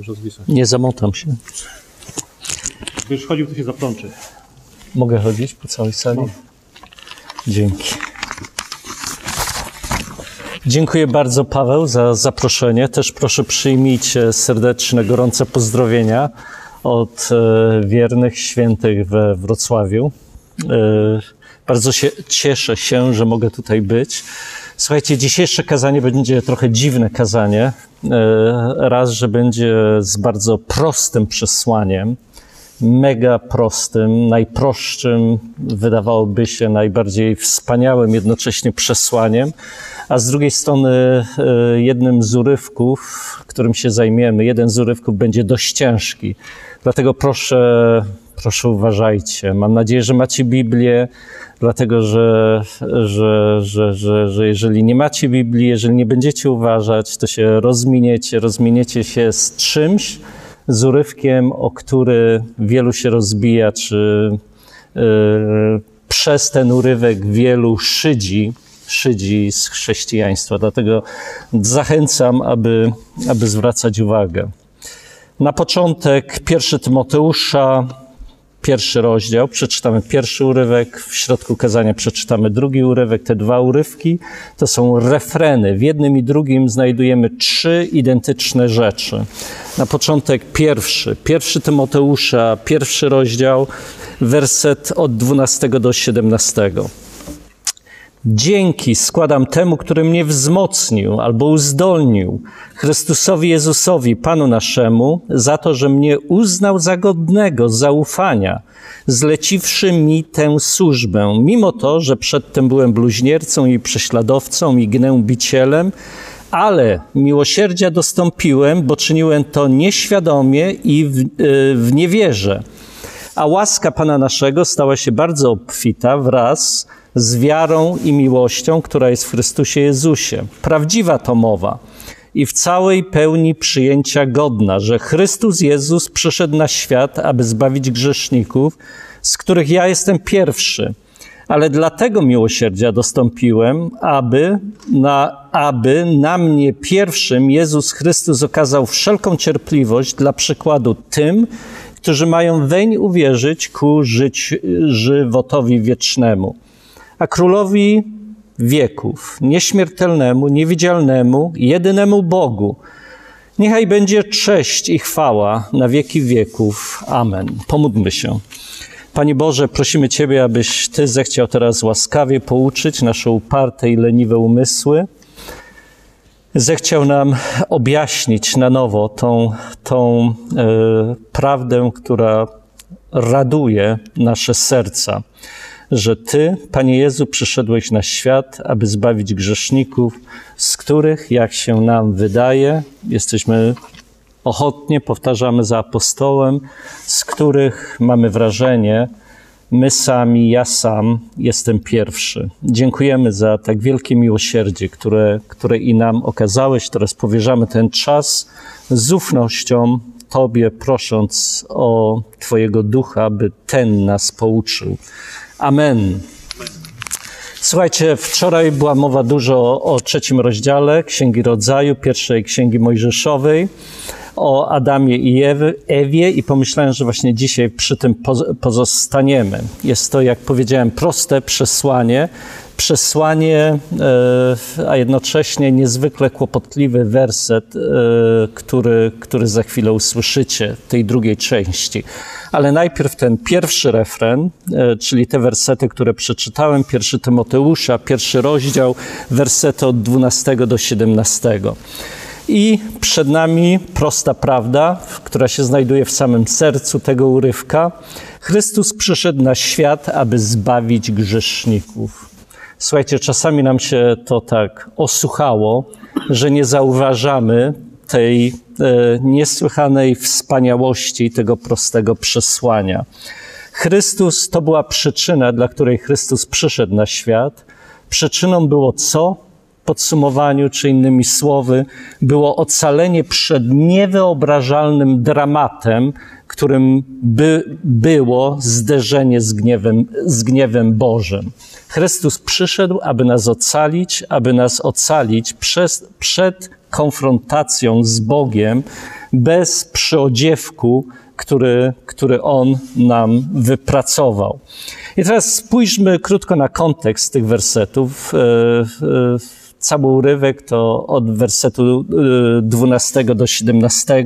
Zwisać. Nie zamotam się. Gdybyś chodził, to się zaplączy. Mogę chodzić po całej sali? Dzięki. Dziękuję bardzo, Paweł, za zaproszenie. Też proszę przyjmijcie serdeczne, gorące pozdrowienia od e, wiernych świętych we Wrocławiu. E, bardzo się cieszę się, że mogę tutaj być. Słuchajcie, dzisiejsze kazanie będzie trochę dziwne kazanie. E, raz, że będzie z bardzo prostym przesłaniem, mega prostym, najprostszym, wydawałoby się najbardziej wspaniałym jednocześnie przesłaniem, a z drugiej strony e, jednym z urywków, którym się zajmiemy, jeden z urywków będzie dość ciężki. Dlatego proszę, proszę uważajcie. Mam nadzieję, że macie Biblię, dlatego że, że, że, że, że jeżeli nie macie Biblii, jeżeli nie będziecie uważać, to się rozminiecie, rozminiecie się z czymś, z urywkiem, o który wielu się rozbija, czy yy, przez ten urywek wielu szydzi, szydzi z chrześcijaństwa. Dlatego zachęcam, aby, aby zwracać uwagę. Na początek pierwszy Tymoteusza, pierwszy rozdział, przeczytamy pierwszy urywek, w środku kazania przeczytamy drugi urywek. Te dwa urywki to są refreny. W jednym i drugim znajdujemy trzy identyczne rzeczy. Na początek pierwszy, pierwszy Tymoteusza, pierwszy rozdział, werset od 12 do 17. Dzięki składam temu, który mnie wzmocnił albo uzdolnił, Chrystusowi Jezusowi, Panu naszemu, za to, że mnie uznał za godnego zaufania, zleciwszy mi tę służbę, mimo to, że przedtem byłem bluźniercą i prześladowcą i gnębicielem, ale miłosierdzia dostąpiłem, bo czyniłem to nieświadomie i w, w niewierze. A łaska Pana naszego stała się bardzo obfita wraz z wiarą i miłością, która jest w Chrystusie Jezusie. Prawdziwa to mowa i w całej pełni przyjęcia godna, że Chrystus Jezus przyszedł na świat, aby zbawić grzeszników, z których ja jestem pierwszy. Ale dlatego miłosierdzia dostąpiłem, aby na, aby na mnie pierwszym Jezus Chrystus okazał wszelką cierpliwość dla przykładu tym, którzy mają weń uwierzyć ku żyć, żywotowi wiecznemu a królowi wieków, nieśmiertelnemu, niewidzialnemu, jedynemu Bogu. Niechaj będzie cześć i chwała na wieki wieków. Amen. Pomódlmy się. Panie Boże, prosimy Ciebie, abyś Ty zechciał teraz łaskawie pouczyć nasze uparte i leniwe umysły. Zechciał nam objaśnić na nowo tą, tą e, prawdę, która raduje nasze serca że Ty, Panie Jezu, przyszedłeś na świat, aby zbawić grzeszników, z których, jak się nam wydaje, jesteśmy ochotnie, powtarzamy za apostołem, z których mamy wrażenie, my sami, ja sam jestem pierwszy. Dziękujemy za tak wielkie miłosierdzie, które, które i nam okazałeś. Teraz powierzamy ten czas z ufnością Tobie, prosząc o Twojego ducha, by ten nas pouczył. Amen. Słuchajcie, wczoraj była mowa dużo o trzecim rozdziale Księgi Rodzaju, pierwszej Księgi Mojżeszowej, o Adamie i Ewie i pomyślałem, że właśnie dzisiaj przy tym pozostaniemy. Jest to, jak powiedziałem, proste przesłanie, przesłanie, e, a jednocześnie niezwykle kłopotliwy werset, e, który, który za chwilę usłyszycie, tej drugiej części. Ale najpierw ten pierwszy refren, e, czyli te wersety, które przeczytałem, pierwszy Tymoteusza, pierwszy rozdział, wersety od 12 do 17. I przed nami prosta prawda, która się znajduje w samym sercu tego urywka. Chrystus przyszedł na świat, aby zbawić grzeszników. Słuchajcie, czasami nam się to tak osłuchało, że nie zauważamy tej e, niesłychanej wspaniałości tego prostego przesłania. Chrystus to była przyczyna, dla której Chrystus przyszedł na świat. Przyczyną było co? Podsumowaniu, czy innymi słowy, było ocalenie przed niewyobrażalnym dramatem, którym by było zderzenie z gniewem, z gniewem Bożym. Chrystus przyszedł, aby nas ocalić, aby nas ocalić przez, przed konfrontacją z Bogiem bez przyodziewku, który, który On nam wypracował. I teraz spójrzmy krótko na kontekst tych wersetów. Cały urywek to od wersetu 12 do 17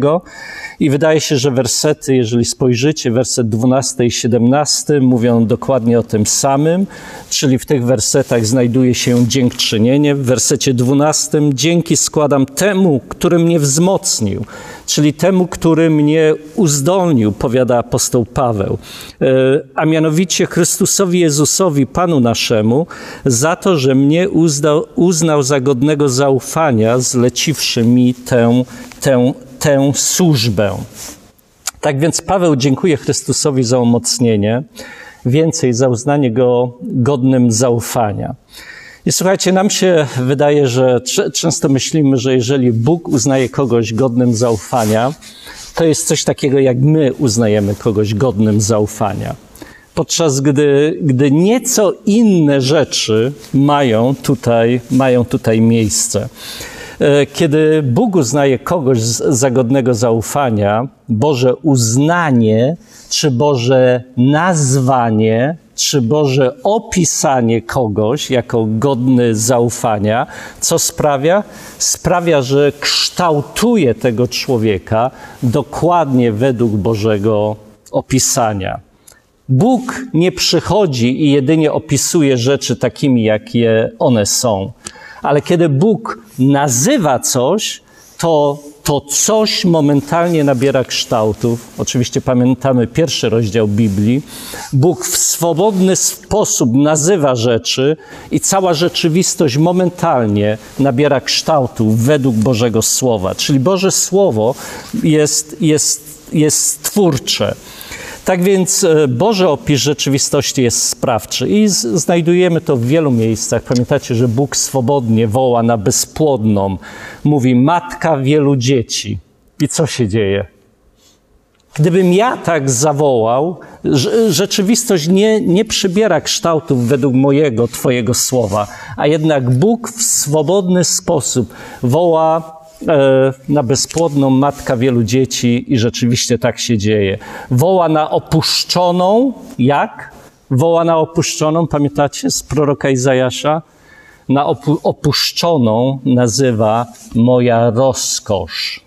i wydaje się, że wersety, jeżeli spojrzycie, werset 12 i 17 mówią dokładnie o tym samym, czyli w tych wersetach znajduje się dziękczynienie. W wersecie 12 dzięki składam temu, który mnie wzmocnił, czyli temu, który mnie uzdolnił, powiada apostoł Paweł, a mianowicie Chrystusowi Jezusowi, Panu naszemu, za to, że mnie uznał, uznał za godnego zaufania, zleciwszy mi tę, tę, tę służbę. Tak więc Paweł dziękuję Chrystusowi za umocnienie, więcej za uznanie go godnym zaufania. I słuchajcie, nam się wydaje, że często myślimy, że jeżeli Bóg uznaje kogoś godnym zaufania, to jest coś takiego, jak my uznajemy kogoś godnym zaufania. Podczas gdy, gdy nieco inne rzeczy mają tutaj, mają tutaj miejsce. Kiedy Bóg uznaje kogoś za godnego zaufania, Boże uznanie czy Boże nazwanie czy Boże opisanie kogoś jako godny zaufania, co sprawia? Sprawia, że kształtuje tego człowieka dokładnie według Bożego opisania. Bóg nie przychodzi i jedynie opisuje rzeczy takimi, jakie one są. Ale kiedy Bóg nazywa coś, to to coś momentalnie nabiera kształtów. Oczywiście pamiętamy pierwszy rozdział Biblii. Bóg w swobodny sposób nazywa rzeczy i cała rzeczywistość momentalnie nabiera kształtów według Bożego Słowa. Czyli Boże Słowo jest, jest, jest twórcze. Tak więc Boże opis rzeczywistości jest sprawczy i znajdujemy to w wielu miejscach. Pamiętacie, że Bóg swobodnie woła na bezpłodną, mówi matka wielu dzieci. I co się dzieje? Gdybym ja tak zawołał, rzeczywistość nie, nie przybiera kształtów według mojego, Twojego słowa, a jednak Bóg w swobodny sposób woła na bezpłodną matka wielu dzieci i rzeczywiście tak się dzieje. Woła na opuszczoną, jak? Woła na opuszczoną, pamiętacie z proroka Izajasza? Na opu opuszczoną nazywa moja rozkosz.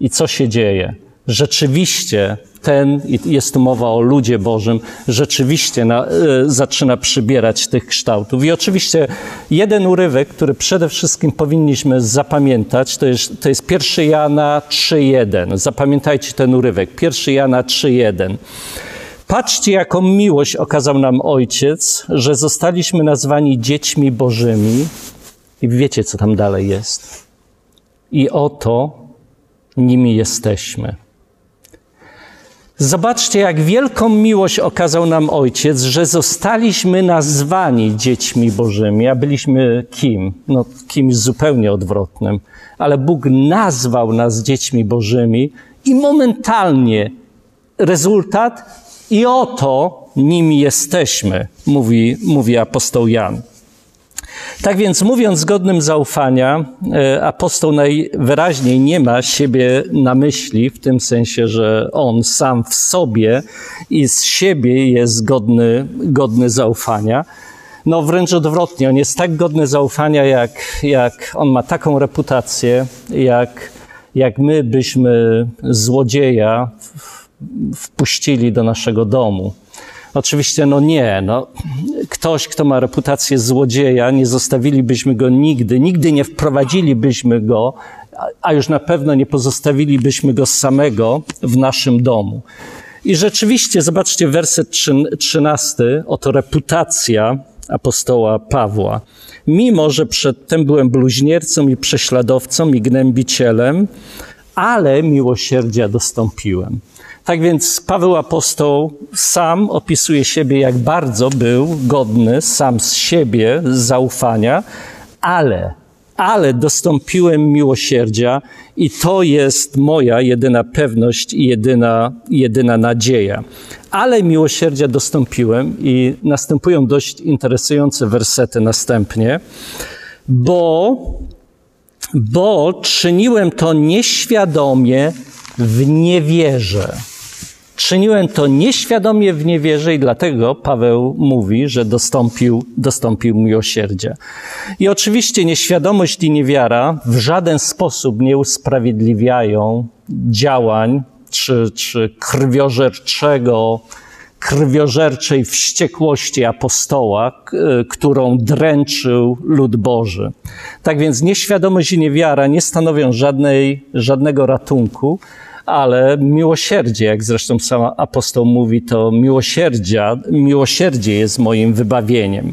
I co się dzieje? Rzeczywiście ten, jest tu mowa o ludzie Bożym, rzeczywiście na, y, zaczyna przybierać tych kształtów. I oczywiście jeden urywek, który przede wszystkim powinniśmy zapamiętać, to jest, to jest 1 Jana 3.1. Zapamiętajcie ten urywek. 1 Jana 3.1. Patrzcie, jaką miłość okazał nam Ojciec, że zostaliśmy nazwani dziećmi Bożymi. I wiecie, co tam dalej jest. I oto nimi jesteśmy. Zobaczcie, jak wielką miłość okazał nam Ojciec, że zostaliśmy nazwani dziećmi Bożymi, a byliśmy kim? No, kimś zupełnie odwrotnym. Ale Bóg nazwał nas dziećmi Bożymi i momentalnie rezultat i oto nimi jesteśmy, mówi, mówi apostoł Jan. Tak więc, mówiąc godnym zaufania, apostoł najwyraźniej nie ma siebie na myśli, w tym sensie, że on sam w sobie i z siebie jest godny, godny zaufania. No wręcz odwrotnie, on jest tak godny zaufania, jak, jak on ma taką reputację, jak, jak my byśmy złodzieja wpuścili do naszego domu. Oczywiście, no nie, no, ktoś, kto ma reputację złodzieja, nie zostawilibyśmy go nigdy, nigdy nie wprowadzilibyśmy go, a już na pewno nie pozostawilibyśmy go samego w naszym domu. I rzeczywiście, zobaczcie werset 13, oto reputacja apostoła Pawła. Mimo, że przedtem byłem bluźniercą i prześladowcą i gnębicielem, ale miłosierdzia dostąpiłem. Tak więc Paweł apostoł sam opisuje siebie, jak bardzo był godny sam z siebie zaufania, ale ale dostąpiłem miłosierdzia i to jest moja jedyna pewność i jedyna, jedyna nadzieja. Ale miłosierdzia dostąpiłem i następują dość interesujące wersety następnie, bo, bo czyniłem to nieświadomie w niewierze. Czyniłem to nieświadomie w niewierze i dlatego Paweł mówi, że dostąpił, dostąpił miłosierdzia. I oczywiście nieświadomość i niewiara w żaden sposób nie usprawiedliwiają działań czy, czy krwiożerczego, krwiożerczej wściekłości apostoła, którą dręczył lud Boży. Tak więc nieświadomość i niewiara nie stanowią żadnej, żadnego ratunku, ale miłosierdzie, jak zresztą sam apostoł mówi, to miłosierdzia, miłosierdzie jest moim wybawieniem.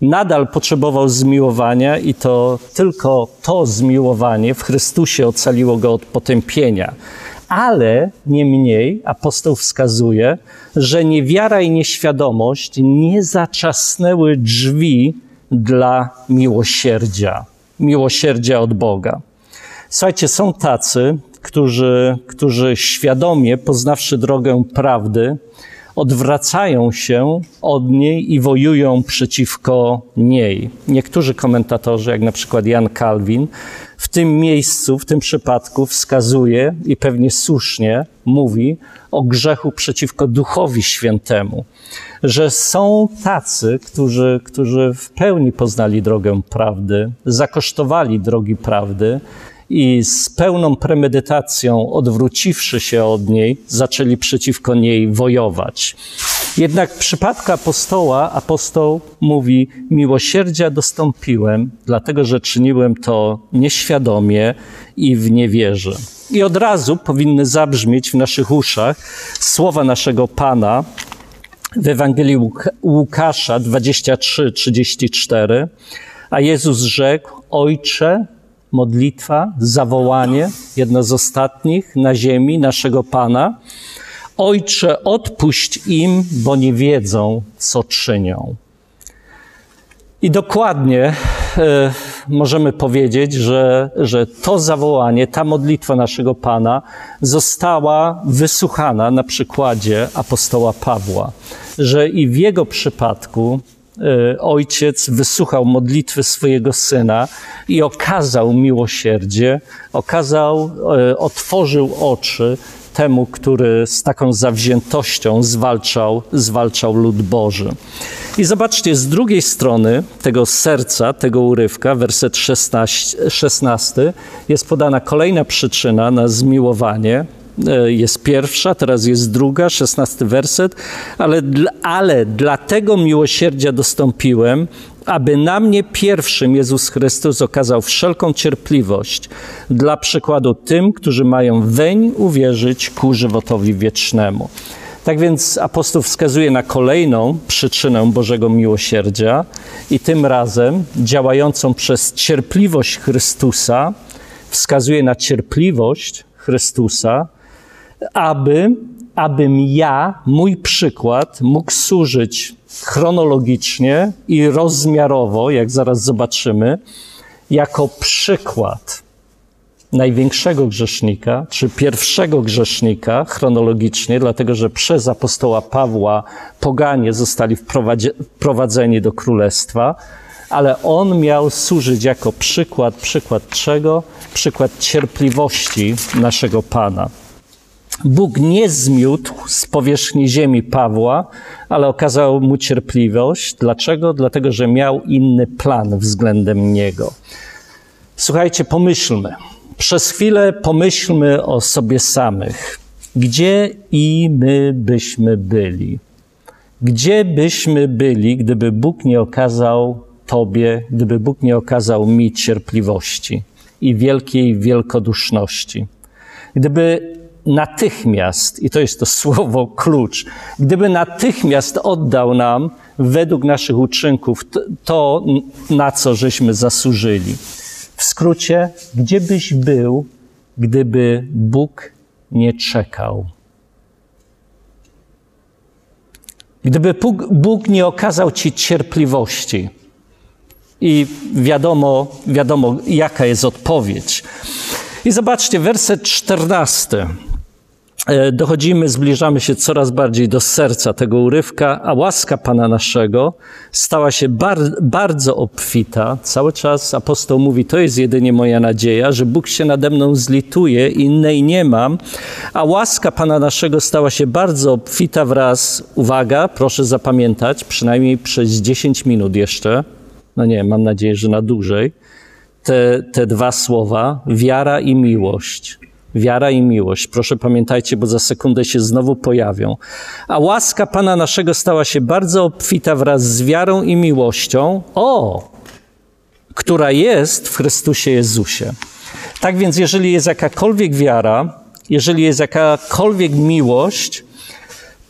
Nadal potrzebował zmiłowania i to tylko to zmiłowanie w Chrystusie ocaliło go od potępienia. Ale niemniej apostoł wskazuje, że niewiara i nieświadomość nie zaczasnęły drzwi dla miłosierdzia, miłosierdzia od Boga. Słuchajcie, są tacy, którzy, którzy świadomie, poznawszy drogę prawdy, odwracają się od niej i wojują przeciwko niej. Niektórzy komentatorzy, jak na przykład Jan Kalwin, w tym miejscu, w tym przypadku wskazuje i pewnie słusznie mówi o grzechu przeciwko Duchowi Świętemu, że są tacy, którzy, którzy w pełni poznali drogę prawdy, zakosztowali drogi prawdy i z pełną premedytacją, odwróciwszy się od niej, zaczęli przeciwko niej wojować. Jednak w przypadku apostoła, apostoł mówi: Miłosierdzia dostąpiłem, dlatego że czyniłem to nieświadomie i w niewierze. I od razu powinny zabrzmieć w naszych uszach słowa naszego Pana w Ewangelii Łukasza 23-34. A Jezus rzekł: Ojcze, modlitwa, zawołanie, jedno z ostatnich na ziemi naszego Pana. Ojcze, odpuść im, bo nie wiedzą, co czynią. I dokładnie e, możemy powiedzieć, że, że to zawołanie, ta modlitwa naszego Pana została wysłuchana na przykładzie apostoła Pawła, że i w jego przypadku ojciec wysłuchał modlitwy swojego syna i okazał miłosierdzie, okazał, e, otworzył oczy temu, który z taką zawziętością zwalczał, zwalczał lud Boży. I zobaczcie, z drugiej strony tego serca, tego urywka, werset 16, 16 jest podana kolejna przyczyna na zmiłowanie, jest pierwsza, teraz jest druga, szesnasty werset, ale, ale dlatego miłosierdzia dostąpiłem, aby na mnie pierwszym Jezus Chrystus okazał wszelką cierpliwość dla przykładu tym, którzy mają weń uwierzyć ku żywotowi wiecznemu. Tak więc apostoł wskazuje na kolejną przyczynę Bożego miłosierdzia i tym razem działającą przez cierpliwość Chrystusa, wskazuje na cierpliwość Chrystusa, aby, abym ja, mój przykład, mógł służyć chronologicznie i rozmiarowo, jak zaraz zobaczymy, jako przykład największego grzesznika, czy pierwszego grzesznika chronologicznie, dlatego że przez apostoła Pawła poganie zostali wprowadzeni do królestwa, ale on miał służyć jako przykład, przykład czego? Przykład cierpliwości naszego Pana. Bóg nie zmiótł z powierzchni ziemi Pawła, ale okazał mu cierpliwość. Dlaczego? Dlatego, że miał inny plan względem niego. Słuchajcie, pomyślmy. Przez chwilę pomyślmy o sobie samych. Gdzie i my byśmy byli? Gdzie byśmy byli, gdyby Bóg nie okazał Tobie, gdyby Bóg nie okazał mi cierpliwości i wielkiej wielkoduszności? Gdyby natychmiast, i to jest to słowo klucz, gdyby natychmiast oddał nam według naszych uczynków to, na co żeśmy zasłużyli. W skrócie, gdzie byś był, gdyby Bóg nie czekał? Gdyby Bóg nie okazał ci cierpliwości, I wiadomo, wiadomo, jaka jest odpowiedź. I zobaczcie, werset czternasty. E, dochodzimy, zbliżamy się coraz bardziej do serca tego urywka, a łaska Pana naszego stała się bar bardzo obfita. Cały czas. Apostoł mówi, to jest jedynie moja nadzieja, że Bóg się nade mną zlituje, innej nie mam, a łaska Pana naszego stała się bardzo obfita wraz, uwaga, proszę zapamiętać, przynajmniej przez 10 minut jeszcze, no nie, mam nadzieję, że na dłużej, te, te dwa słowa, wiara i miłość Wiara i miłość. Proszę pamiętajcie, bo za sekundę się znowu pojawią. A łaska Pana naszego stała się bardzo obfita wraz z wiarą i miłością, o, która jest w Chrystusie Jezusie. Tak więc, jeżeli jest jakakolwiek wiara, jeżeli jest jakakolwiek miłość,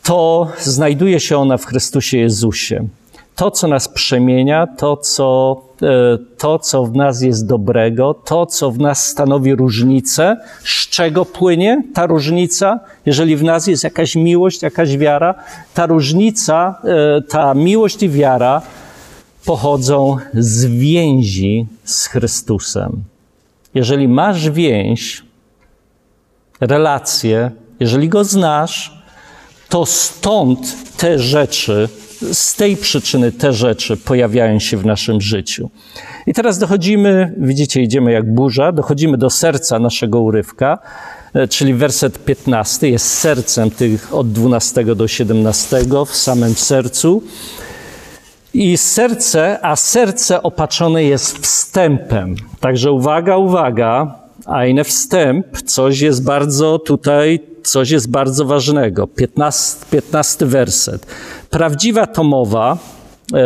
to znajduje się ona w Chrystusie Jezusie. To, co nas przemienia, to, co to, co w nas jest dobrego, to, co w nas stanowi różnicę, z czego płynie ta różnica, jeżeli w nas jest jakaś miłość, jakaś wiara, ta różnica, e, ta miłość i wiara pochodzą z więzi z Chrystusem. Jeżeli masz więź, relację, jeżeli go znasz, to stąd te rzeczy z tej przyczyny te rzeczy pojawiają się w naszym życiu. I teraz dochodzimy, widzicie, idziemy jak burza, dochodzimy do serca naszego urywka, e, czyli werset 15 jest sercem tych od 12 do 17 w samym sercu. I serce, a serce opatrzone jest wstępem. Także uwaga, uwaga, a inny wstęp, coś jest bardzo tutaj, coś jest bardzo ważnego. 15, 15 werset. Prawdziwa tomowa, e,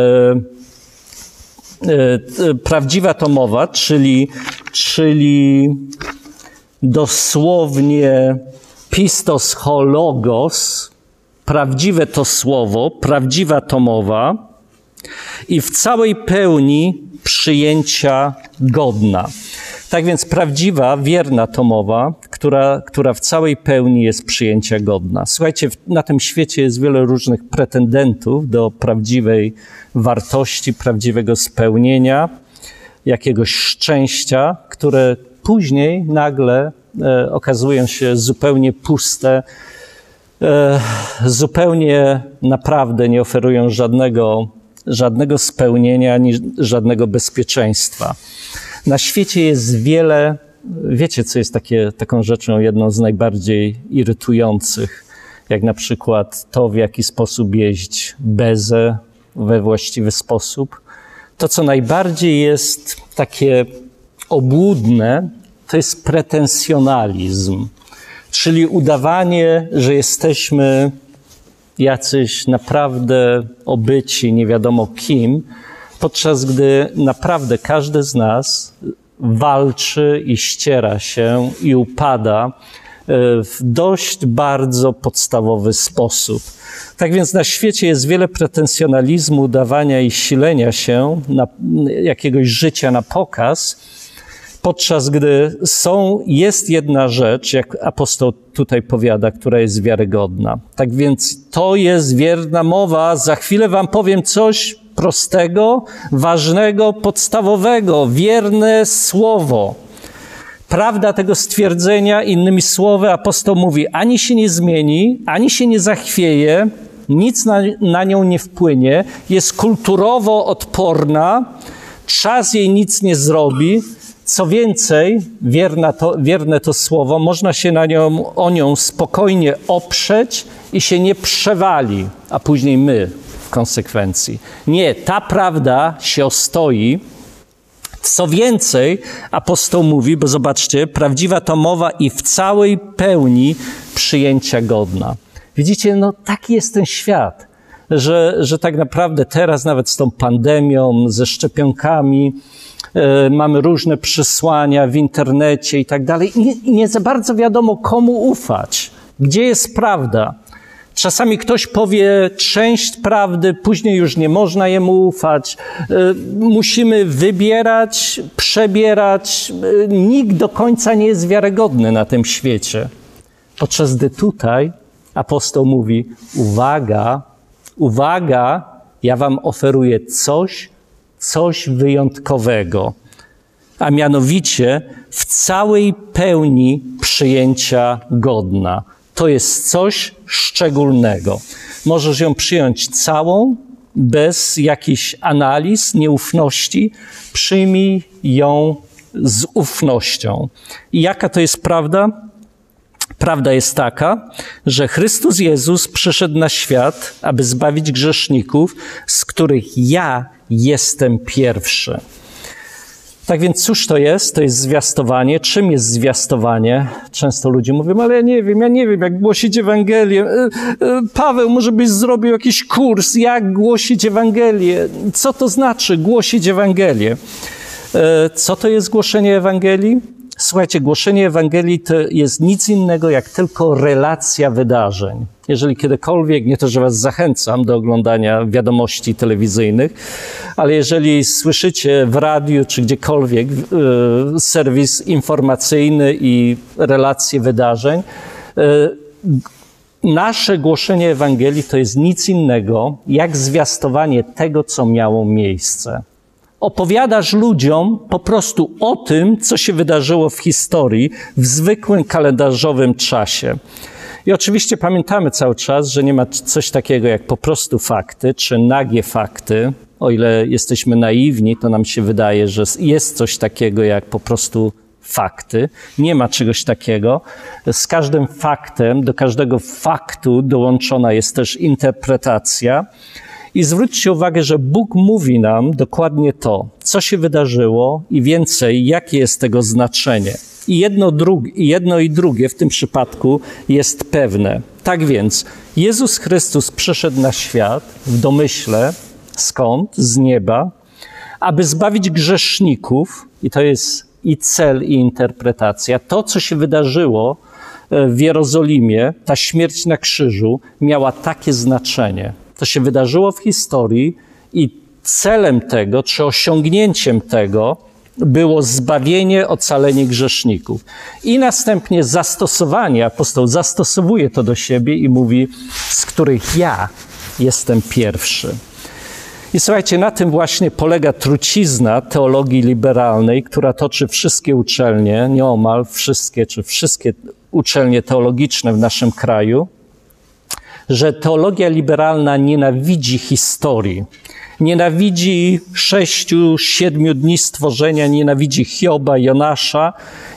e, prawdziwa tomowa, czyli, czyli dosłownie pistos hologos, prawdziwe to słowo, prawdziwa tomowa i w całej pełni przyjęcia godna. Tak więc prawdziwa, wierna tomowa, która, która w całej pełni jest przyjęcia godna. Słuchajcie, na tym świecie jest wiele różnych pretendentów do prawdziwej wartości, prawdziwego spełnienia, jakiegoś szczęścia, które później nagle e, okazują się zupełnie puste, e, zupełnie naprawdę nie oferują żadnego, żadnego spełnienia ani żadnego bezpieczeństwa. Na świecie jest wiele, wiecie, co jest takie, taką rzeczą, jedną z najbardziej irytujących, jak na przykład to, w jaki sposób jeść bezę we właściwy sposób. To, co najbardziej jest takie obłudne, to jest pretensjonalizm, czyli udawanie, że jesteśmy jacyś naprawdę obyci, nie wiadomo kim, podczas gdy naprawdę każdy z nas walczy i ściera się i upada e, w dość bardzo podstawowy sposób. Tak więc na świecie jest wiele pretensjonalizmu, dawania i silenia się na jakiegoś życia na pokaz, podczas gdy są, jest jedna rzecz, jak apostoł tutaj powiada, która jest wiarygodna. Tak więc to jest wierna mowa. Za chwilę wam powiem coś prostego, ważnego, podstawowego, wierne słowo. Prawda tego stwierdzenia, innymi słowy, apostoł mówi, ani się nie zmieni, ani się nie zachwieje, nic na, na nią nie wpłynie, jest kulturowo odporna, czas jej nic nie zrobi. Co więcej, to, wierne to słowo, można się na nią, o nią spokojnie oprzeć i się nie przewali, a później my konsekwencji. Nie, ta prawda się ostoi. Co więcej, apostoł mówi, bo zobaczcie, prawdziwa to mowa i w całej pełni przyjęcia godna. Widzicie, no taki jest ten świat, że, że tak naprawdę teraz nawet z tą pandemią, ze szczepionkami, e, mamy różne przesłania w internecie i tak dalej i nie za bardzo wiadomo komu ufać, gdzie jest prawda. Czasami ktoś powie część prawdy, później już nie można jemu ufać. E, musimy wybierać, przebierać. E, nikt do końca nie jest wiarygodny na tym świecie. Podczas gdy tutaj apostoł mówi: Uwaga, uwaga, ja wam oferuję coś, coś wyjątkowego, a mianowicie w całej pełni przyjęcia godna. To jest coś szczególnego. Możesz ją przyjąć całą, bez jakichś analiz, nieufności. Przyjmij ją z ufnością. I jaka to jest prawda? Prawda jest taka, że Chrystus Jezus przyszedł na świat, aby zbawić grzeszników, z których ja jestem pierwszy. Tak więc cóż to jest? To jest zwiastowanie. Czym jest zwiastowanie? Często ludzie mówią, ale ja nie wiem, ja nie wiem, jak głosić Ewangelię. E, e, Paweł, może byś zrobił jakiś kurs, jak głosić Ewangelię? Co to znaczy głosić Ewangelię? E, co to jest głoszenie Ewangelii? Słuchajcie, głoszenie Ewangelii to jest nic innego jak tylko relacja wydarzeń. Jeżeli kiedykolwiek, nie to, że Was zachęcam do oglądania wiadomości telewizyjnych, ale jeżeli słyszycie w radiu czy gdziekolwiek e, serwis informacyjny i relacje wydarzeń, e, nasze głoszenie Ewangelii to jest nic innego jak zwiastowanie tego, co miało miejsce opowiadasz ludziom po prostu o tym, co się wydarzyło w historii w zwykłym kalendarzowym czasie. I oczywiście pamiętamy cały czas, że nie ma coś takiego jak po prostu fakty czy nagie fakty. O ile jesteśmy naiwni, to nam się wydaje, że jest coś takiego jak po prostu fakty. Nie ma czegoś takiego. Z każdym faktem, do każdego faktu dołączona jest też interpretacja. I zwróćcie uwagę, że Bóg mówi nam dokładnie to, co się wydarzyło i więcej, jakie jest tego znaczenie. I jedno, jedno i drugie w tym przypadku jest pewne. Tak więc Jezus Chrystus przyszedł na świat w domyśle, skąd? Z nieba, aby zbawić grzeszników, i to jest i cel, i interpretacja. To, co się wydarzyło e, w Jerozolimie, ta śmierć na krzyżu, miała takie znaczenie. To się wydarzyło w historii i celem tego, czy osiągnięciem tego było zbawienie, ocalenie grzeszników. I następnie zastosowanie, apostoł zastosowuje to do siebie i mówi, z których ja jestem pierwszy. I słuchajcie, na tym właśnie polega trucizna teologii liberalnej, która toczy wszystkie uczelnie, nieomal wszystkie, czy wszystkie uczelnie teologiczne w naszym kraju, że teologia liberalna nienawidzi historii. Nienawidzi sześciu, siedmiu dni stworzenia, nienawidzi Hioba, Jonasza,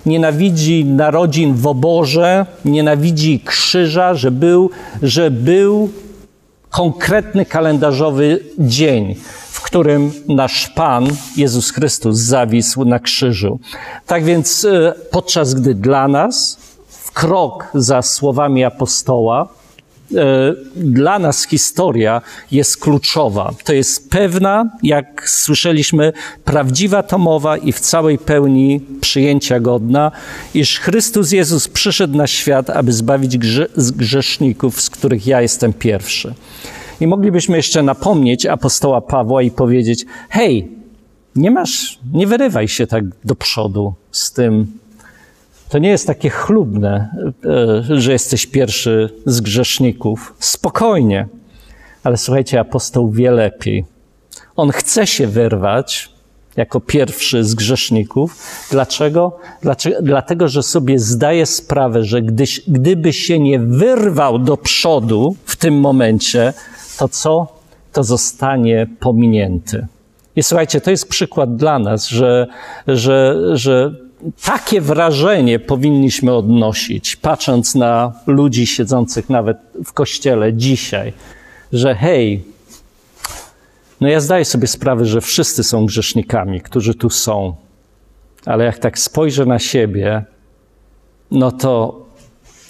nienawidzi narodzin w oborze, nienawidzi krzyża, że był, że był konkretny kalendarzowy dzień, w którym nasz Pan, Jezus Chrystus, zawisł na krzyżu. Tak więc e, podczas gdy dla nas, w krok za słowami apostoła, dla nas historia jest kluczowa. To jest pewna, jak słyszeliśmy, prawdziwa tomowa i w całej pełni przyjęcia godna, iż Chrystus Jezus przyszedł na świat, aby zbawić grze grzeszników, z których ja jestem pierwszy. I moglibyśmy jeszcze napomnieć apostoła Pawła i powiedzieć: hej, nie masz, nie wyrywaj się tak do przodu z tym, to nie jest takie chlubne, e, że jesteś pierwszy z grzeszników. Spokojnie. Ale słuchajcie, apostoł wie lepiej. On chce się wyrwać jako pierwszy z grzeszników. Dlaczego? Dlaczego? Dlatego, że sobie zdaje sprawę, że gdyś, gdyby się nie wyrwał do przodu w tym momencie, to co? To zostanie pominięty. I słuchajcie, to jest przykład dla nas, że, że, że takie wrażenie powinniśmy odnosić, patrząc na ludzi siedzących nawet w kościele dzisiaj, że hej, no ja zdaję sobie sprawę, że wszyscy są grzesznikami, którzy tu są, ale jak tak spojrzę na siebie, no to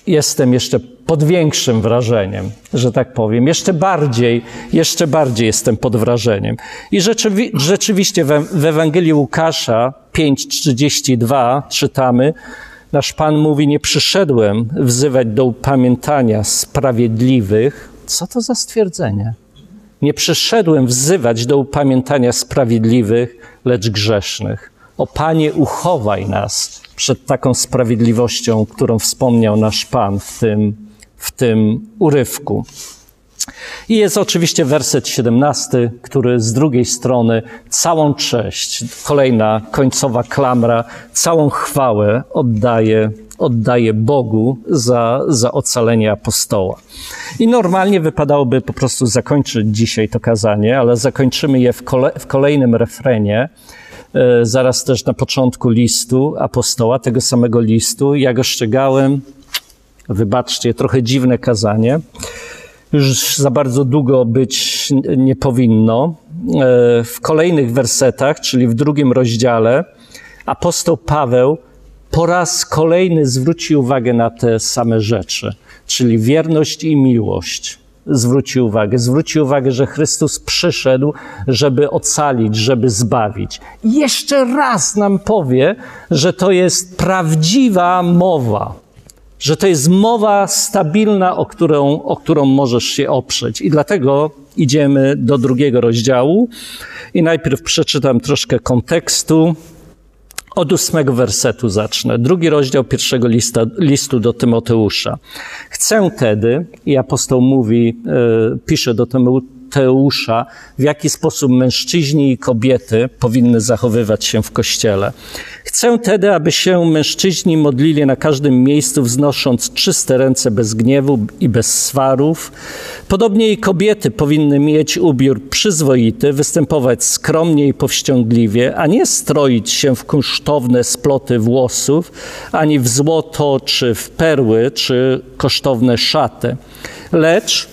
jestem jeszcze pod większym wrażeniem, że tak powiem. Jeszcze bardziej, jeszcze bardziej jestem pod wrażeniem. I rzeczywi rzeczywiście w, Ewangelii Łukasza 5:32 czytamy, nasz Pan mówi, nie przyszedłem wzywać do upamiętania sprawiedliwych. Co to za stwierdzenie? Nie przyszedłem wzywać do upamiętania sprawiedliwych, lecz grzesznych. O Panie, uchowaj nas przed taką sprawiedliwością, którą wspomniał nasz Pan w tym, w tym urywku. I jest oczywiście werset 17, który z drugiej strony całą cześć, kolejna końcowa klamra, całą chwałę oddaje, oddaje Bogu za, za ocalenie apostoła. I normalnie wypadałoby po prostu zakończyć dzisiaj to kazanie, ale zakończymy je w, kole, w kolejnym refrenie, e, zaraz też na początku listu apostoła, tego samego listu. Ja go szczegałem, wybaczcie, trochę dziwne kazanie już za bardzo długo być nie powinno. E, w kolejnych wersetach, czyli w drugim rozdziale, apostoł Paweł po raz kolejny zwróci uwagę na te same rzeczy, czyli wierność i miłość. Zwróci uwagę, zwróci uwagę, że Chrystus przyszedł, żeby ocalić, żeby zbawić. I jeszcze raz nam powie, że to jest prawdziwa mowa że to jest mowa stabilna, o którą, o którą możesz się oprzeć. I dlatego idziemy do drugiego rozdziału i najpierw przeczytam troszkę kontekstu. Od ósmego wersetu zacznę. Drugi rozdział pierwszego lista, listu do Tymoteusza. Chcę tedy, i apostoł mówi, e, pisze do Tymoteusza, w jaki sposób mężczyźni i kobiety powinny zachowywać się w kościele. Chcę tedy, aby się mężczyźni modlili na każdym miejscu, wznosząc czyste ręce bez gniewu i bez swarów. Podobnie i kobiety powinny mieć ubiór przyzwoity, występować skromnie i powściągliwie, a nie stroić się w kunsztowne sploty włosów, ani w złoto, czy w perły, czy kosztowne szaty. Lecz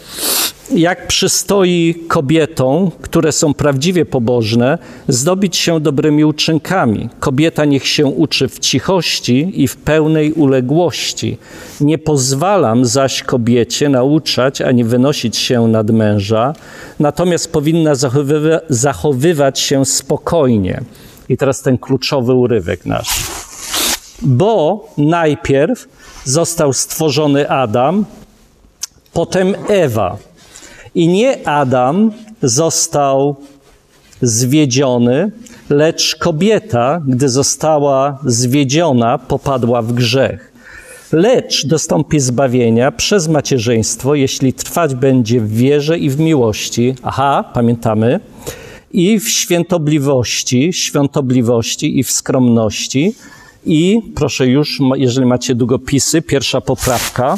jak przystoi kobietom, które są prawdziwie pobożne, zdobić się dobrymi uczynkami. Kobieta niech się uczy w cichości i w pełnej uległości. Nie pozwalam zaś kobiecie nauczać ani wynosić się nad męża, natomiast powinna zachowywa zachowywać się spokojnie. I teraz ten kluczowy urywek nasz. Bo najpierw został stworzony Adam, potem Ewa. I nie Adam został zwiedziony, lecz kobieta, gdy została zwiedziona, popadła w grzech. Lecz dostąpi zbawienia przez macierzyństwo, jeśli trwać będzie w wierze i w miłości. Aha, pamiętamy. I w świętobliwości, świątobliwości i w skromności. I proszę już, jeżeli macie długopisy, pierwsza poprawka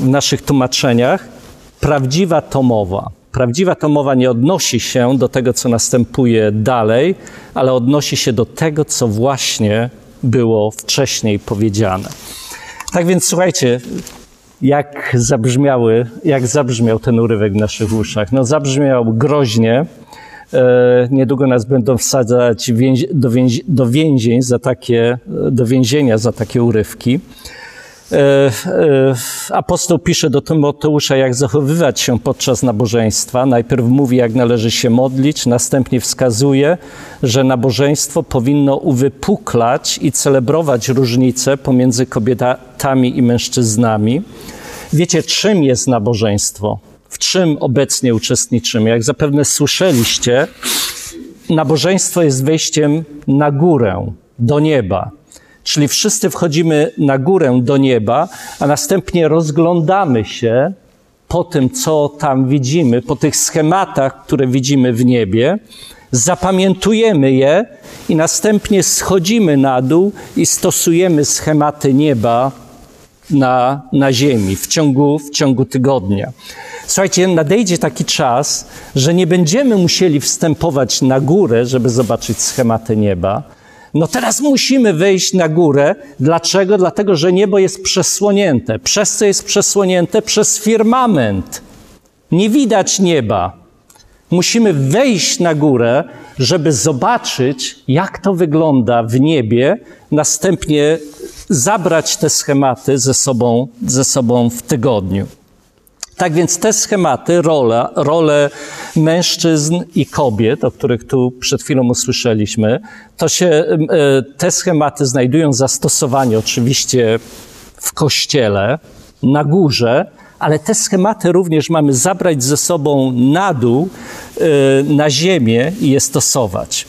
w naszych tłumaczeniach prawdziwa tomowa. Prawdziwa tomowa nie odnosi się do tego, co następuje dalej, ale odnosi się do tego, co właśnie było wcześniej powiedziane. Tak więc słuchajcie, jak zabrzmiały, jak zabrzmiał ten urywek w naszych uszach. No zabrzmiał groźnie. E, niedługo nas będą wsadzać więzi, do, więzi, do więzień za takie, do więzienia za takie urywki. E, e, apostoł pisze do Tymoteusza, jak zachowywać się podczas nabożeństwa. Najpierw mówi, jak należy się modlić, następnie wskazuje, że nabożeństwo powinno uwypuklać i celebrować różnice pomiędzy kobietami i mężczyznami. Wiecie, czym jest nabożeństwo? W czym obecnie uczestniczymy? Jak zapewne słyszeliście, nabożeństwo jest wejściem na górę, do nieba. Czyli wszyscy wchodzimy na górę do nieba, a następnie rozglądamy się po tym, co tam widzimy, po tych schematach, które widzimy w niebie, zapamiętujemy je i następnie schodzimy na dół i stosujemy schematy nieba na, na ziemi w ciągu, w ciągu tygodnia. Słuchajcie, nadejdzie taki czas, że nie będziemy musieli wstępować na górę, żeby zobaczyć schematy nieba, no teraz musimy wejść na górę. Dlaczego? Dlatego, że niebo jest przesłonięte. Przez co jest przesłonięte? Przez firmament. Nie widać nieba. Musimy wejść na górę, żeby zobaczyć, jak to wygląda w niebie, następnie zabrać te schematy ze sobą, ze sobą w tygodniu. Tak więc te schematy, role, role mężczyzn i kobiet, o których tu przed chwilą usłyszeliśmy, to się, e, te schematy znajdują zastosowanie oczywiście w kościele, na górze, ale te schematy również mamy zabrać ze sobą na dół, e, na ziemię i je stosować.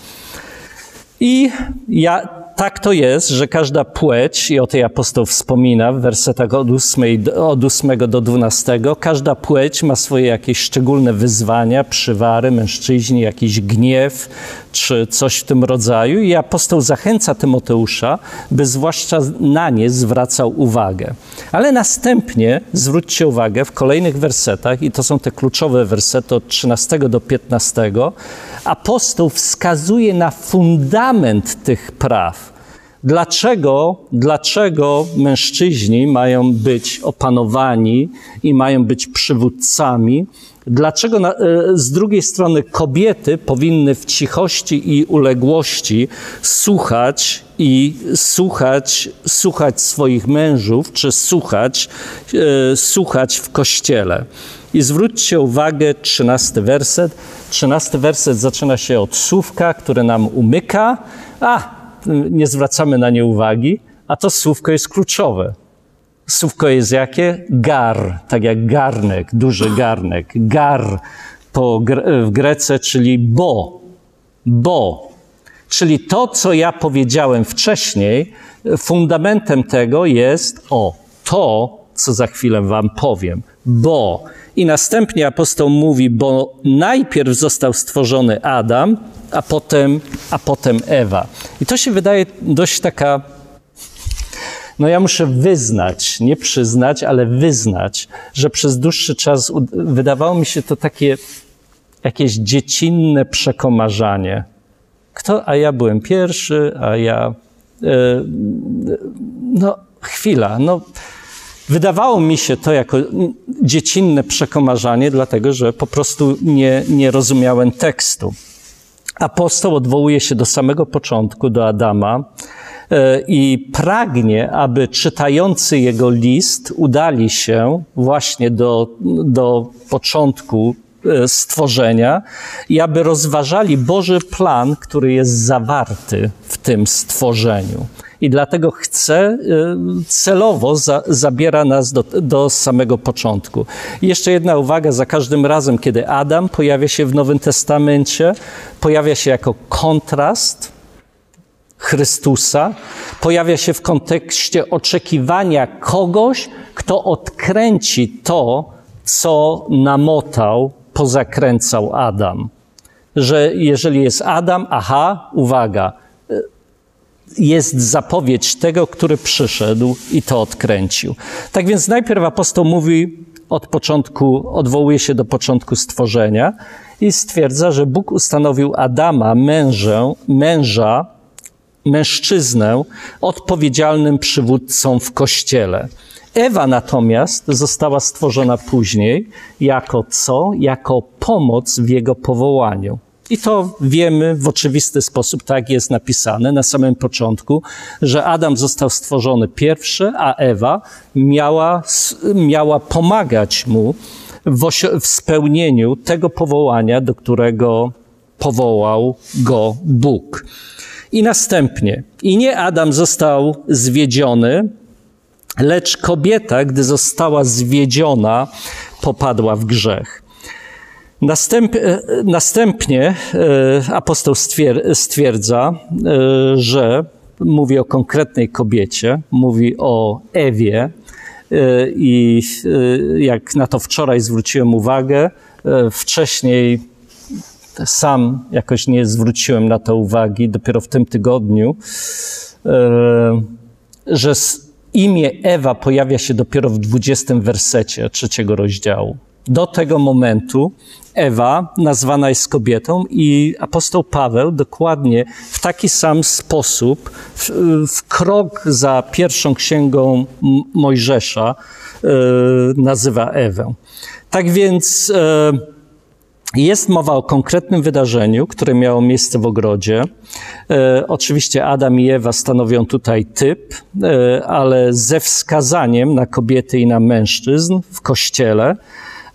I ja tak to jest, że każda płeć, i o tej apostoł wspomina w wersetach od 8, od 8 do 12, każda płeć ma swoje jakieś szczególne wyzwania, przywary, mężczyźni, jakiś gniew, czy coś w tym rodzaju. I apostoł zachęca Tymoteusza, by zwłaszcza na nie zwracał uwagę. Ale następnie, zwróćcie uwagę, w kolejnych wersetach, i to są te kluczowe wersety od 13 do 15, apostoł wskazuje na fundament tych praw. Dlaczego, dlaczego mężczyźni mają być opanowani i mają być przywódcami? Dlaczego na, e, z drugiej strony kobiety powinny w cichości i uległości słuchać i słuchać, słuchać swoich mężów, czy słuchać, e, słuchać w kościele? I zwróćcie uwagę, trzynasty werset. Trzynasty werset zaczyna się od słówka, które nam umyka. A, nie zwracamy na nie uwagi, a to słówko jest kluczowe. Słówko jest jakie? Gar, tak jak garnek, duży garnek. Gar po, w Grece, czyli bo. Bo. Czyli to, co ja powiedziałem wcześniej, fundamentem tego jest o to, co za chwilę wam powiem. Bo. I następnie apostoł mówi, bo najpierw został stworzony Adam, a potem, a potem Ewa. I to się wydaje dość taka. No ja muszę wyznać, nie przyznać, ale wyznać, że przez dłuższy czas wydawało mi się to takie jakieś dziecinne przekomarzanie. Kto, a ja byłem pierwszy, a ja. Yy, no, chwila, no. Wydawało mi się to jako dziecinne przekomarzanie, dlatego że po prostu nie, nie rozumiałem tekstu. Apostoł odwołuje się do samego początku, do Adama e, i pragnie, aby czytający jego list udali się właśnie do, do początku e, stworzenia i aby rozważali Boży plan, który jest zawarty w tym stworzeniu. I dlatego chce, y, celowo za, zabiera nas do, do samego początku. I jeszcze jedna uwaga, za każdym razem, kiedy Adam pojawia się w Nowym Testamencie, pojawia się jako kontrast Chrystusa, pojawia się w kontekście oczekiwania kogoś, kto odkręci to, co namotał, pozakręcał Adam. Że jeżeli jest Adam, aha, uwaga, jest zapowiedź tego, który przyszedł i to odkręcił. Tak więc najpierw apostoł mówi od początku, odwołuje się do początku stworzenia i stwierdza, że Bóg ustanowił Adama, mężę, męża, mężczyznę, odpowiedzialnym przywódcą w kościele. Ewa natomiast została stworzona później jako co? Jako pomoc w jego powołaniu. I to wiemy w oczywisty sposób, tak jest napisane na samym początku, że Adam został stworzony pierwszy, a Ewa miała, miała pomagać mu w, w spełnieniu tego powołania, do którego powołał go Bóg. I następnie, i nie Adam został zwiedziony, lecz kobieta, gdy została zwiedziona, popadła w grzech. Następ, e, następnie e, apostoł stwierdza, e, że mówi o konkretnej kobiecie, mówi o Ewie i jak na to wczoraj zwróciłem uwagę, wcześniej sam jakoś nie zwróciłem na to uwagi, dopiero w tym tygodniu, że imię Ewa pojawia się dopiero w 20 wersecie trzeciego rozdziału. Do tego momentu Ewa nazwana jest kobietą i apostoł Paweł dokładnie w taki sam sposób, w, w krok za pierwszą księgą Mojżesza, e, nazywa Ewę. Tak więc e, jest mowa o konkretnym wydarzeniu, które miało miejsce w ogrodzie. E, oczywiście Adam i Ewa stanowią tutaj typ, ale ze wskazaniem na kobiety i na mężczyzn w kościele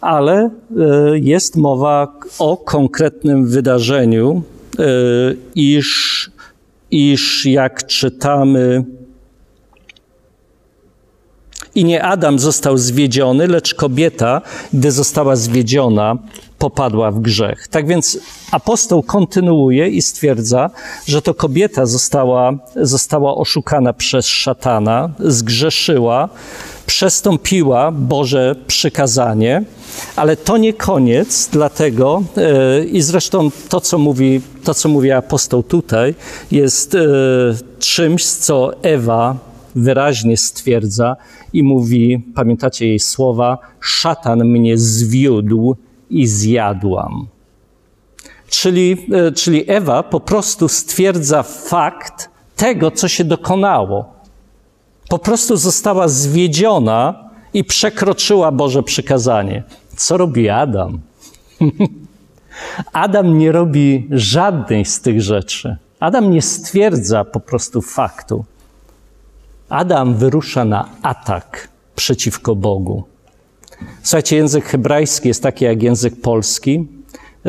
ale e, jest mowa o konkretnym wydarzeniu, e, iż, iż jak czytamy, i nie Adam został zwiedziony, lecz kobieta, gdy została zwiedziona, popadła w grzech. Tak więc apostoł kontynuuje i stwierdza, że to kobieta została, została oszukana przez szatana, zgrzeszyła, przestąpiła Boże przykazanie, ale to nie koniec, dlatego e, i zresztą to, co mówi, to, co mówi apostoł tutaj, jest e, czymś, co Ewa wyraźnie stwierdza i mówi, pamiętacie jej słowa, szatan mnie zwiódł i zjadłam. Czyli, e, czyli Ewa po prostu stwierdza fakt tego, co się dokonało. Po prostu została zwiedziona i przekroczyła Boże przykazanie. Co robi Adam? Adam nie robi żadnej z tych rzeczy. Adam nie stwierdza po prostu faktu. Adam wyrusza na atak przeciwko Bogu. Słuchajcie, język hebrajski jest taki jak język polski.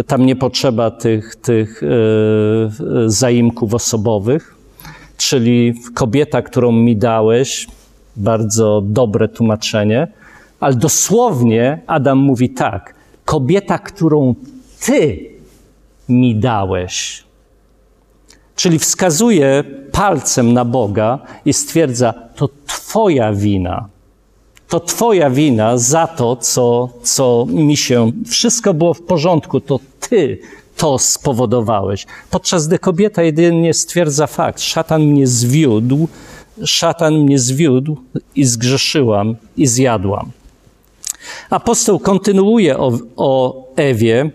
Tam nie potrzeba tych, tych yy, zaimków osobowych, czyli kobieta, którą mi dałeś, bardzo dobre tłumaczenie, ale dosłownie Adam mówi tak: kobieta, którą ty mi dałeś. Czyli wskazuje palcem na Boga i stwierdza: To Twoja wina. To Twoja wina za to, co, co mi się. Wszystko było w porządku, to Ty to spowodowałeś. Podczas gdy kobieta jedynie stwierdza fakt: Szatan mnie zwiódł, szatan mnie zwiódł i zgrzeszyłam i zjadłam. Apostoł kontynuuje o, o Ewie.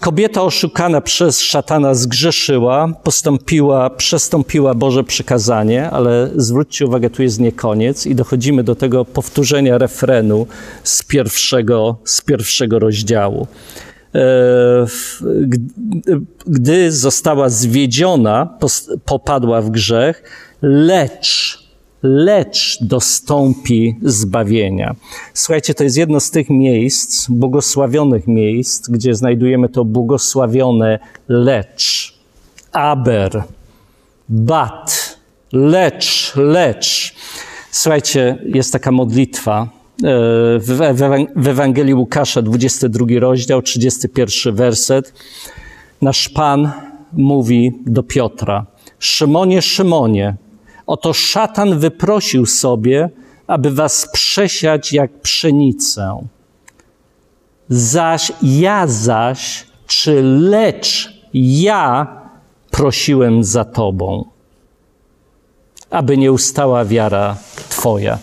Kobieta oszukana przez szatana zgrzeszyła, postąpiła, przestąpiła Boże przykazanie, ale zwróćcie uwagę, tu jest nie koniec i dochodzimy do tego powtórzenia refrenu z pierwszego, z pierwszego rozdziału. E, gdy została zwiedziona, popadła w grzech, lecz lecz dostąpi zbawienia. Słuchajcie, to jest jedno z tych miejsc, błogosławionych miejsc, gdzie znajdujemy to błogosławione lecz, aber, bat, lecz, lecz. Słuchajcie, jest taka modlitwa w Ewangelii Łukasza, 22 rozdział, 31 werset. Nasz Pan mówi do Piotra, Szymonie, Szymonie, Oto szatan wyprosił sobie, aby was przesiać jak pszenicę. Zaś ja zaś, czy lecz ja prosiłem za tobą, aby nie ustała wiara twoja.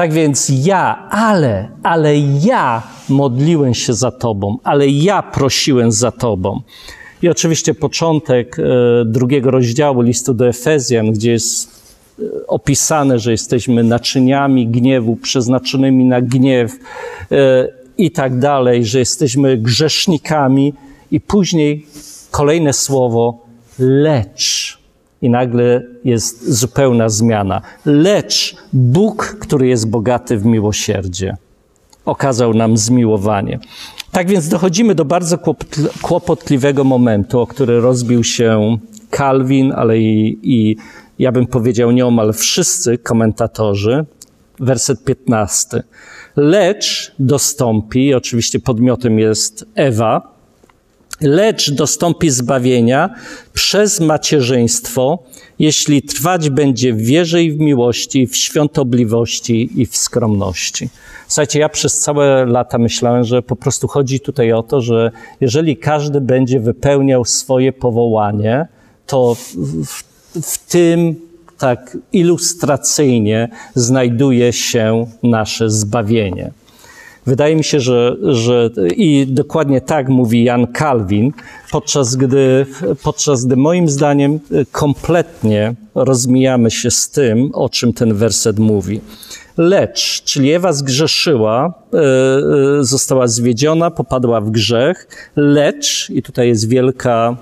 Tak więc ja, ale, ale ja modliłem się za tobą, ale ja prosiłem za tobą. I oczywiście początek e, drugiego rozdziału listu do Efezjan, gdzie jest opisane, że jesteśmy naczyniami gniewu, przeznaczonymi na gniew e, i tak dalej, że jesteśmy grzesznikami, i później kolejne słowo lecz. I nagle jest zupełna zmiana. Lecz Bóg, który jest bogaty w miłosierdzie, okazał nam zmiłowanie. Tak więc dochodzimy do bardzo kłopotliwego momentu, o który rozbił się Kalwin, ale i, i ja bym powiedział nieomal wszyscy komentatorzy, werset 15. Lecz dostąpi, oczywiście podmiotem jest Ewa, lecz dostąpi zbawienia przez macierzyństwo, jeśli trwać będzie w wierze i w miłości, w świątobliwości i w skromności. Słuchajcie, ja przez całe lata myślałem, że po prostu chodzi tutaj o to, że jeżeli każdy będzie wypełniał swoje powołanie, to w w tym tak ilustracyjnie znajduje się nasze zbawienie. Wydaje mi się, że, że i dokładnie tak mówi Jan Kalwin, podczas gdy, podczas gdy moim zdaniem kompletnie rozmijamy się z tym, o czym ten werset mówi. Lecz, czyli Ewa zgrzeszyła, e, e, została zwiedziona, popadła w grzech, lecz, i tutaj jest wielka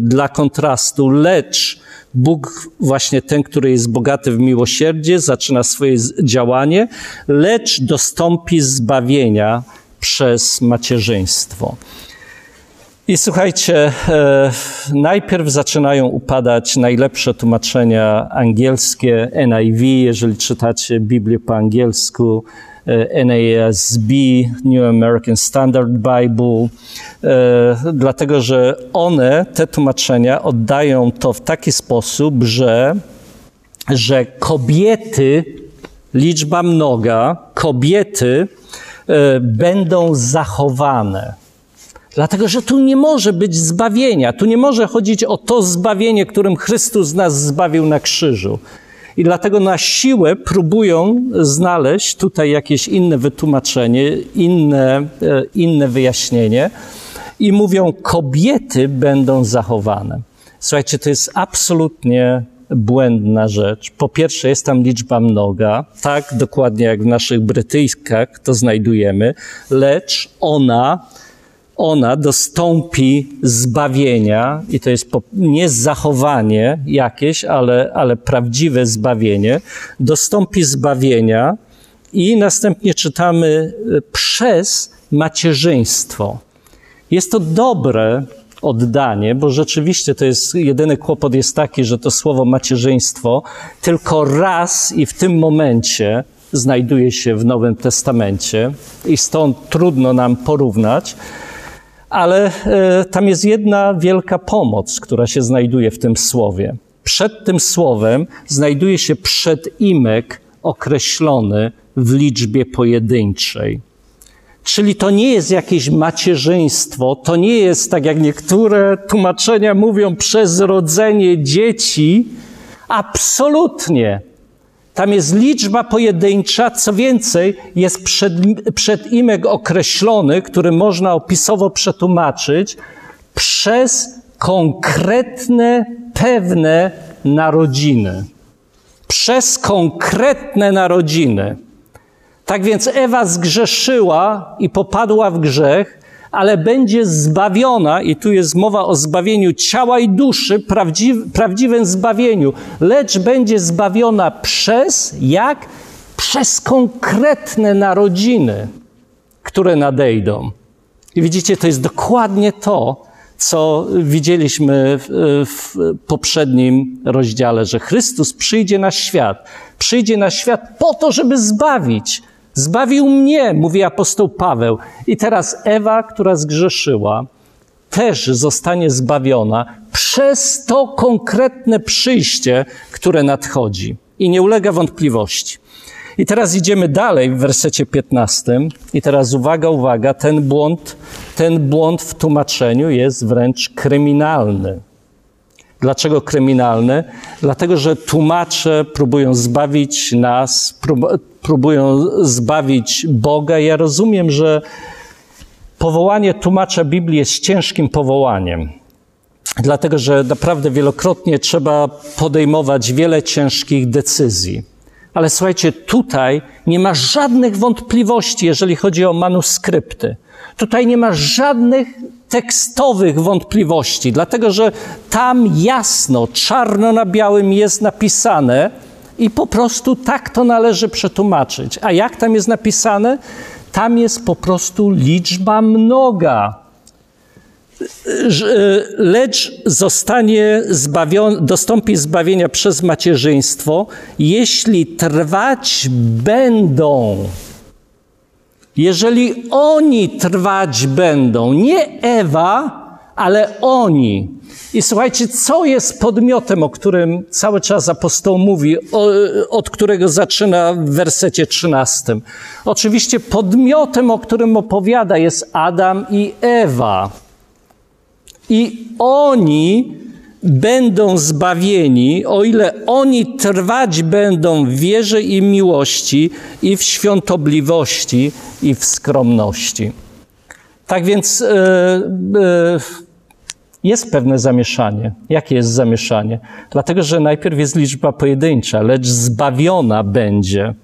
dla kontrastu, lecz Bóg, właśnie ten, który jest bogaty w miłosierdzie, zaczyna swoje działanie, lecz dostąpi zbawienia przez macierzyństwo. I słuchajcie, e, najpierw zaczynają upadać najlepsze tłumaczenia angielskie, NIV, jeżeli czytacie Biblię po angielsku, e, NASB, New American Standard Bible, e, dlatego że one, te tłumaczenia, oddają to w taki sposób, że, że kobiety, liczba mnoga, kobiety będą zachowane. Dlatego, że tu nie może być zbawienia. Tu nie może chodzić o to zbawienie, którym Chrystus nas zbawił na krzyżu. I dlatego na siłę próbują znaleźć tutaj jakieś inne wytłumaczenie, inne, e, inne wyjaśnienie i mówią, kobiety będą zachowane. Słuchajcie, to jest absolutnie błędna rzecz. Po pierwsze, jest tam liczba mnoga, tak dokładnie jak w naszych Brytyjskach to znajdujemy, lecz ona ona dostąpi zbawienia, i to jest nie zachowanie jakieś, ale, ale prawdziwe zbawienie, dostąpi zbawienia i następnie czytamy e, przez macierzyństwo. Jest to dobre oddanie, bo rzeczywiście to jest jedyny kłopot jest taki, że to słowo macierzyństwo tylko raz i w tym momencie znajduje się w Nowym Testamencie i stąd trudno nam porównać. Ale e, tam jest jedna wielka pomoc, która się znajduje w tym słowie. Przed tym słowem znajduje się przedimek określony w liczbie pojedynczej. Czyli to nie jest jakieś macierzyństwo, to nie jest tak jak niektóre tłumaczenia mówią przez rodzenie dzieci. Absolutnie. Tam jest liczba pojedyncza, co więcej, jest przed, przedimek określony, który można opisowo przetłumaczyć przez konkretne, pewne narodziny. Przez konkretne narodziny. Tak więc Ewa zgrzeszyła i popadła w grzech, ale będzie zbawiona, i tu jest mowa o zbawieniu ciała i duszy, prawdziw, prawdziwym zbawieniu, lecz będzie zbawiona przez, jak? Przez konkretne narodziny, które nadejdą. I widzicie, to jest dokładnie to, co widzieliśmy w, w, poprzednim rozdziale, że Chrystus przyjdzie na świat. Przyjdzie na świat po to, żeby zbawić. Zbawił mnie, mówi apostoł Paweł. I teraz Ewa, która zgrzeszyła, też zostanie zbawiona przez to konkretne przyjście, które nadchodzi. I nie ulega wątpliwości. I teraz idziemy dalej w wersecie 15. I teraz uwaga, uwaga, ten błąd, ten błąd w tłumaczeniu jest wręcz kryminalny. Dlaczego kryminalny? Dlatego, że tłumacze próbują zbawić nas, próbują zbawić Boga. Ja rozumiem, że powołanie tłumacza Biblii jest ciężkim powołaniem. Dlatego, że naprawdę wielokrotnie trzeba podejmować wiele ciężkich decyzji. Ale słuchajcie, tutaj nie ma żadnych wątpliwości, jeżeli chodzi o manuskrypty. Tutaj nie ma żadnych tekstowych wątpliwości, dlatego że tam jasno, czarno na białym jest napisane i po prostu tak to należy przetłumaczyć. A jak tam jest napisane? Tam jest po prostu liczba mnoga. Lecz zostanie zbawiony, dostąpi zbawienia przez macierzyństwo, jeśli trwać będą jeżeli oni trwać będą, nie Ewa, ale oni. I słuchajcie, co jest podmiotem, o którym cały czas apostoł mówi, od którego zaczyna w wersecie 13? Oczywiście podmiotem, o którym opowiada, jest Adam i Ewa. I oni będą zbawieni, o ile oni trwać będą w wierze i miłości, i w świątobliwości, i w skromności. Tak więc e, e, jest pewne zamieszanie. Jakie jest zamieszanie? Dlatego, że najpierw jest liczba pojedyncza, lecz zbawiona będzie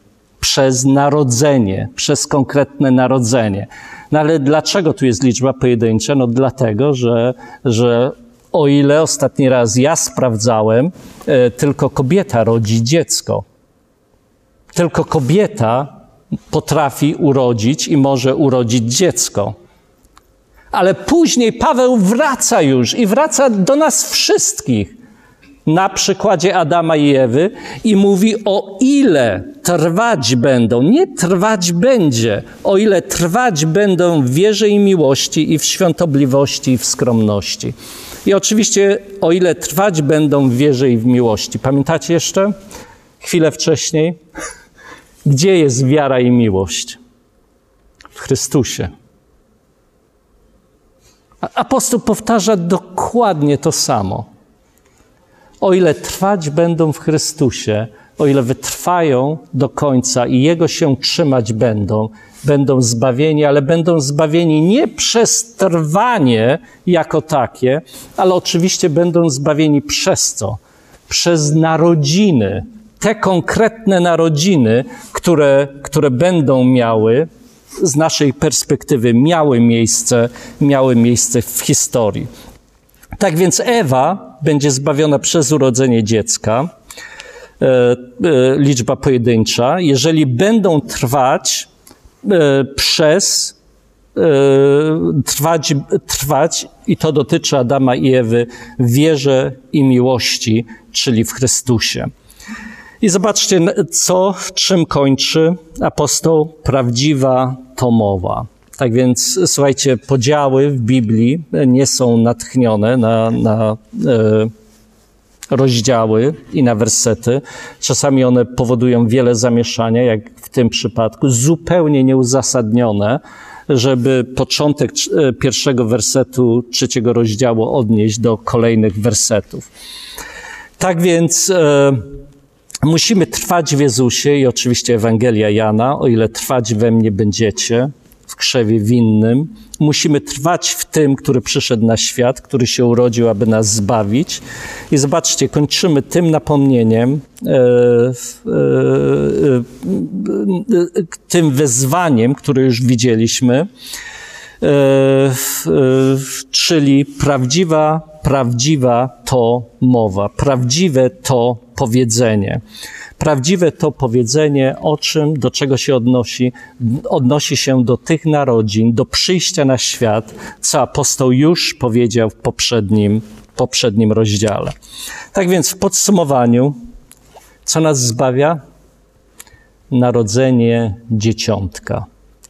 przez narodzenie, przez konkretne narodzenie. No ale dlaczego tu jest liczba pojedyncza? No dlatego, że, że o ile ostatni raz ja sprawdzałem, e, tylko kobieta rodzi dziecko. Tylko kobieta potrafi urodzić i może urodzić dziecko. Ale później Paweł wraca już i wraca do nas wszystkich. na przykładzie Adama i Ewy i mówi o ile trwać będą, nie trwać będzie, o ile trwać będą w wierze i miłości i w świątobliwości i w skromności. I oczywiście o ile trwać będą w wierze i w miłości. Pamiętacie jeszcze? Chwilę wcześniej. Gdzie jest wiara i miłość? W Chrystusie. Apostoł powtarza dokładnie to samo. O ile trwać będą w Chrystusie, o ile wytrwają do końca i Jego się trzymać będą, będą zbawieni, ale będą zbawieni nie przez trwanie jako takie, ale oczywiście będą zbawieni przez co? Przez narodziny, te konkretne narodziny, które, które będą miały z naszej perspektywy miały miejsce, miały miejsce w historii. Tak więc Ewa będzie zbawiona przez urodzenie dziecka, e, e, liczba pojedyncza, jeżeli będą trwać e, przez trwać, trwać, i to dotyczy Adama i Ewy, wierze i miłości, czyli w Chrystusie. I zobaczcie, co, czym kończy apostoł prawdziwa Tomowa. Tak więc, słuchajcie, podziały w Biblii nie są natchnione na, na e, rozdziały i na wersety. Czasami one powodują wiele zamieszania, jak w tym przypadku, zupełnie nieuzasadnione, żeby początek e, pierwszego wersetu trzeciego rozdziału odnieść do kolejnych wersetów. Tak więc. E, Musimy trwać w Jezusie i oczywiście Ewangelia Jana, o ile trwać we mnie będziecie, w krzewie winnym. Musimy trwać w tym, który przyszedł na świat, który się urodził, aby nas zbawić. I zobaczcie, kończymy tym napomnieniem, e, e, e, tym wezwaniem, które już widzieliśmy, czyli prawdziwa, prawdziwa to mowa, prawdziwe to powiedzenie. Prawdziwe to powiedzenie, o czym, do czego się odnosi, odnosi się do tych narodzin, do przyjścia na świat, co apostoł już powiedział w poprzednim, poprzednim rozdziale. Tak więc w podsumowaniu, co nas zbawia? Narodzenie dzieciątka.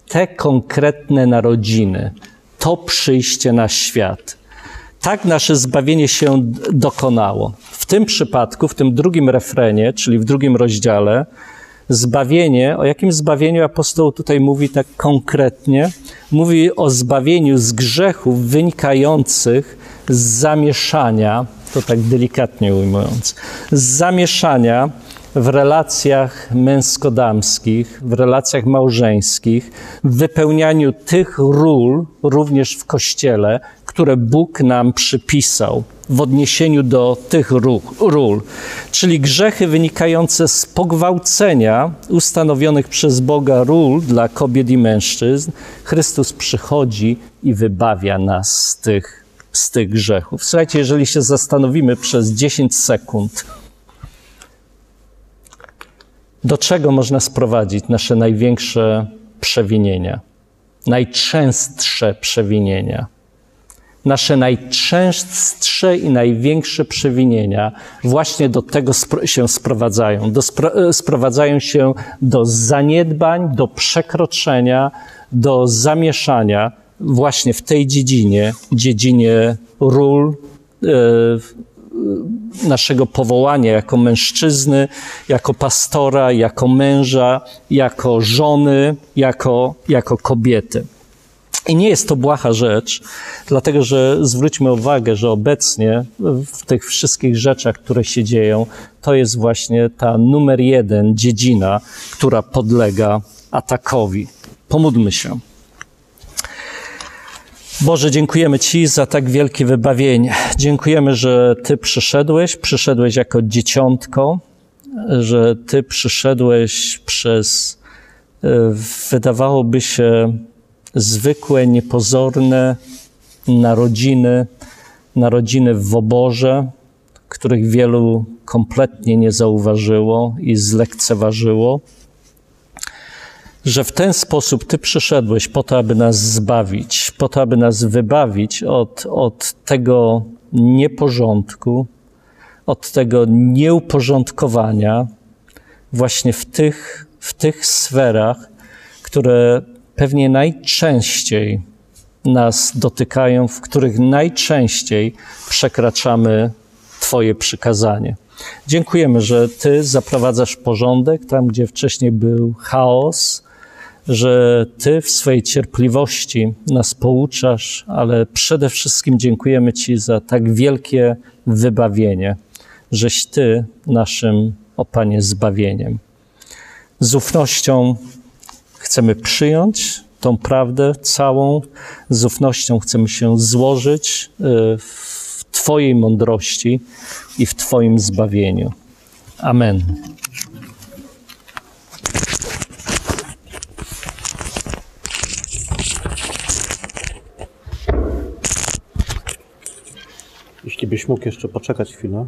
Te konkretne narodziny, to przyjście na świat. Tak nasze zbawienie się dokonało tym przypadku, w tym drugim refrenie, czyli w drugim rozdziale, zbawienie, o jakim zbawieniu apostoł tutaj mówi tak konkretnie? Mówi o zbawieniu z grzechów wynikających z zamieszania, to tak delikatnie ujmując, z zamieszania w relacjach męsko-damskich, w relacjach małżeńskich, w wypełnianiu tych ról również w kościele, które Bóg nam przypisał w odniesieniu do tych ról, czyli grzechy wynikające z pogwałcenia ustanowionych przez Boga ról dla kobiet i mężczyzn. Chrystus przychodzi i wybawia nas z tych, z tych grzechów. Słuchajcie, jeżeli się zastanowimy przez 10 sekund, do czego można sprowadzić nasze największe przewinienia, najczęstsze przewinienia nasze najczęstsze i największe przewinienia właśnie do tego się sprowadzają. Do spro sprowadzają się do zaniedbań, do przekroczenia, do zamieszania właśnie w tej dziedzinie, dziedzinie ról, e, naszego powołania jako mężczyzny, jako pastora, jako męża, jako żony, jako, jako kobiety. I nie jest to błaha rzecz, dlatego że zwróćmy uwagę, że obecnie w tych wszystkich rzeczach, które się dzieją, to jest właśnie ta numer jeden dziedzina, która podlega atakowi. Pomódlmy się. Boże, dziękujemy Ci za tak wielkie wybawienie. Dziękujemy, że Ty przyszedłeś, przyszedłeś jako dzieciątko, że Ty przyszedłeś przez, e, wydawałoby się, zwykłe, niepozorne narodziny, narodziny w oborze, których wielu kompletnie nie zauważyło i zlekceważyło, że w ten sposób Ty przyszedłeś po to, aby nas zbawić, po to, aby nas wybawić od, od tego nieporządku, od tego nieuporządkowania właśnie w tych, w tych sferach, które pewnie najczęściej nas dotykają, w których najczęściej przekraczamy Twoje przykazanie. Dziękujemy, że Ty zaprowadzasz porządek tam, gdzie wcześniej był chaos, że Ty w swojej cierpliwości nas pouczasz, ale przede wszystkim dziękujemy Ci za tak wielkie wybawienie, żeś Ty naszym, o Panie, zbawieniem. Z ufnością chcemy przyjąć tą prawdę całą, z ufnością chcemy się złożyć y, w Twojej mądrości i w Twoim zbawieniu. Amen. Jeśli byś mógł jeszcze poczekać chwilę.